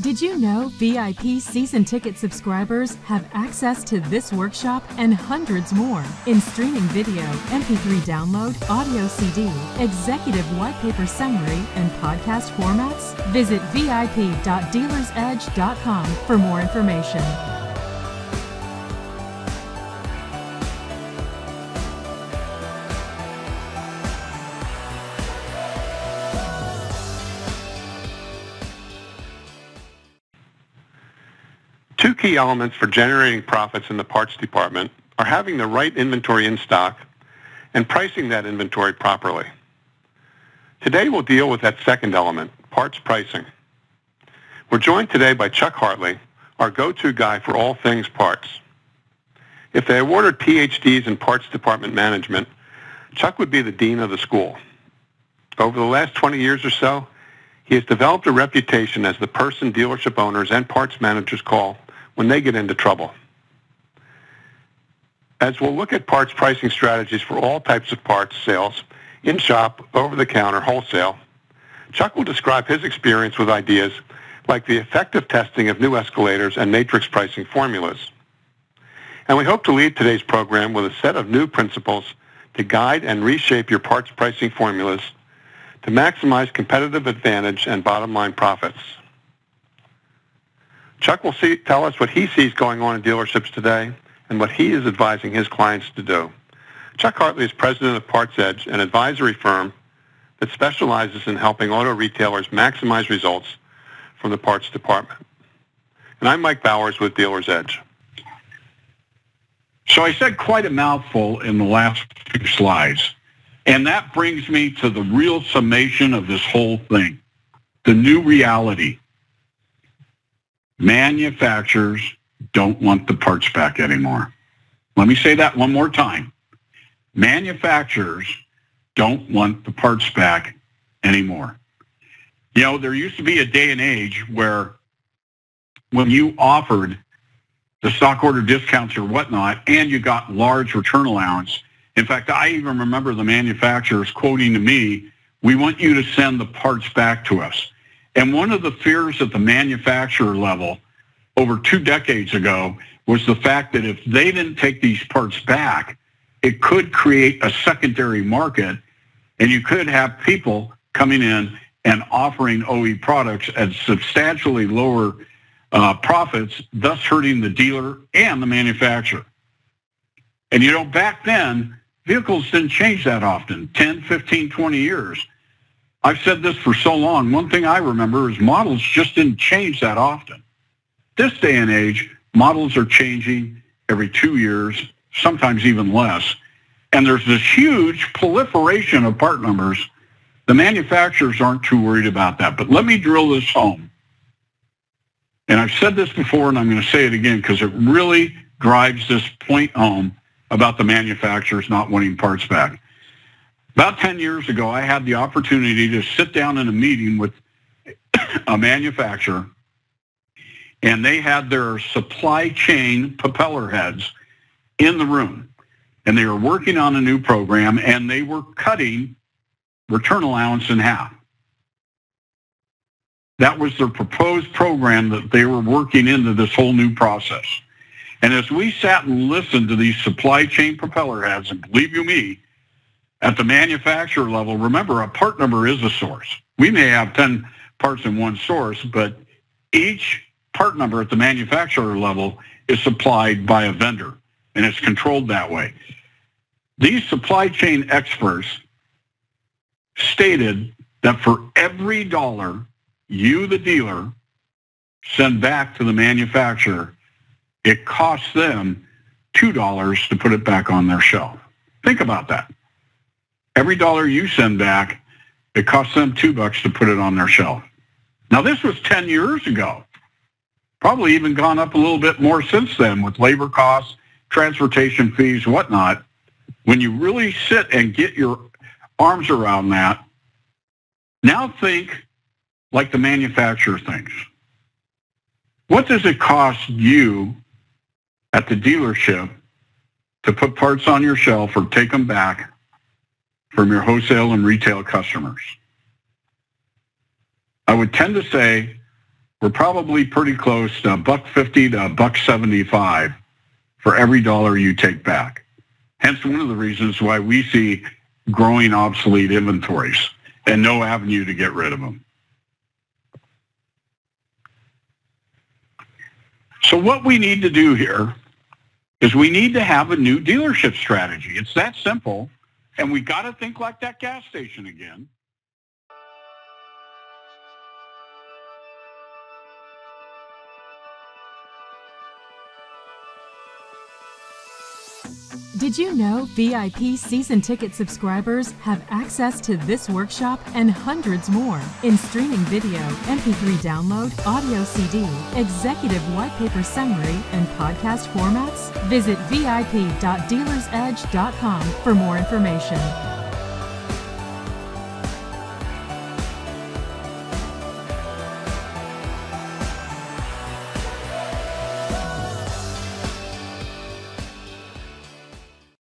Did you know VIP season ticket subscribers have access to this workshop and hundreds more in streaming video, MP3 download, audio CD, executive white paper summary, and podcast formats? Visit vip.dealersedge.com for more information. Two key elements for generating profits in the parts department are having the right inventory in stock and pricing that inventory properly. Today we'll deal with that second element, parts pricing. We're joined today by Chuck Hartle, our go-to guy for all things parts. If they awarded PhDs in parts department management, Chuck would be the dean of the school. Over the last 20 years or so, he has developed a reputation as the person dealership owners and parts managers call when they get into trouble. As we'll look at parts pricing strategies for all types of parts sales, in-shop, over-the-counter, wholesale, Chuck will describe his experience with ideas like the effective testing of new escalators and matrix pricing formulas. And we hope to lead today's program with a set of new principles to guide and reshape your parts pricing formulas to maximize competitive advantage and bottom line profits. Chuck will see, tell us what he sees going on in dealerships today and what he is advising his clients to do. Chuck Hartle is president of Parts Edge, an advisory firm that specializes in helping auto retailers maximize results from the parts department. And I'm Mike Bowers with DealersEdge. So I said quite a mouthful in the last few slides. And that brings me to the real summation of this whole thing. The new reality. Manufacturers don't want the parts back anymore. Let me say that one more time. Manufacturers don't want the parts back anymore. You know, there used to be a day and age where when you offered the stock order discounts or whatnot and you got large return allowance, in fact, I even remember the manufacturers quoting to me, we want you to send the parts back to us. And one of the fears at the manufacturer level over two decades ago was the fact that if they didn't take these parts back, it could create a secondary market and you could have people coming in and offering OE products at substantially lower uh, profits, thus hurting the dealer and the manufacturer. And you know, back then, vehicles didn't change that often, 10, 15, 20 years. I've said this for so long. One thing I remember is models just didn't change that often. This day and age, models are changing every two years, sometimes even less. And there's this huge proliferation of part numbers. The manufacturers aren't too worried about that. But let me drill this home. And I've said this before, and I'm going to say it again because it really drives this point home about the manufacturers not wanting parts back. About 10 years ago, I had the opportunity to sit down in a meeting with a manufacturer, and they had their supply chain propeller heads in the room. And they were working on a new program, and they were cutting return allowance in half. That was their proposed program that they were working into this whole new process. And as we sat and listened to these supply chain propeller heads, and believe you me, at the manufacturer level, remember a part number is a source. We may have 10 parts in one source, but each part number at the manufacturer level is supplied by a vendor, and it's controlled that way. These supply chain experts stated that for every dollar you, the dealer, send back to the manufacturer, it costs them $2 to put it back on their shelf. Think about that. Every dollar you send back, it costs them two bucks to put it on their shelf. Now this was 10 years ago. Probably even gone up a little bit more since then with labor costs, transportation fees, whatnot. When you really sit and get your arms around that, now think like the manufacturer thinks. What does it cost you at the dealership to put parts on your shelf or take them back from your wholesale and retail customers. I would tend to say we're probably pretty close to a buck 50 to a buck 75 for every dollar you take back. Hence one of the reasons why we see growing obsolete inventories and no avenue to get rid of them. So what we need to do here is we need to have a new dealership strategy. It's that simple. And we got to think like that gas station again. Did you know VIP season ticket subscribers have access to this workshop and hundreds more in streaming video, MP3 download, audio CD, executive white paper summary, and podcast formats? Visit vip.dealersedge.com for more information.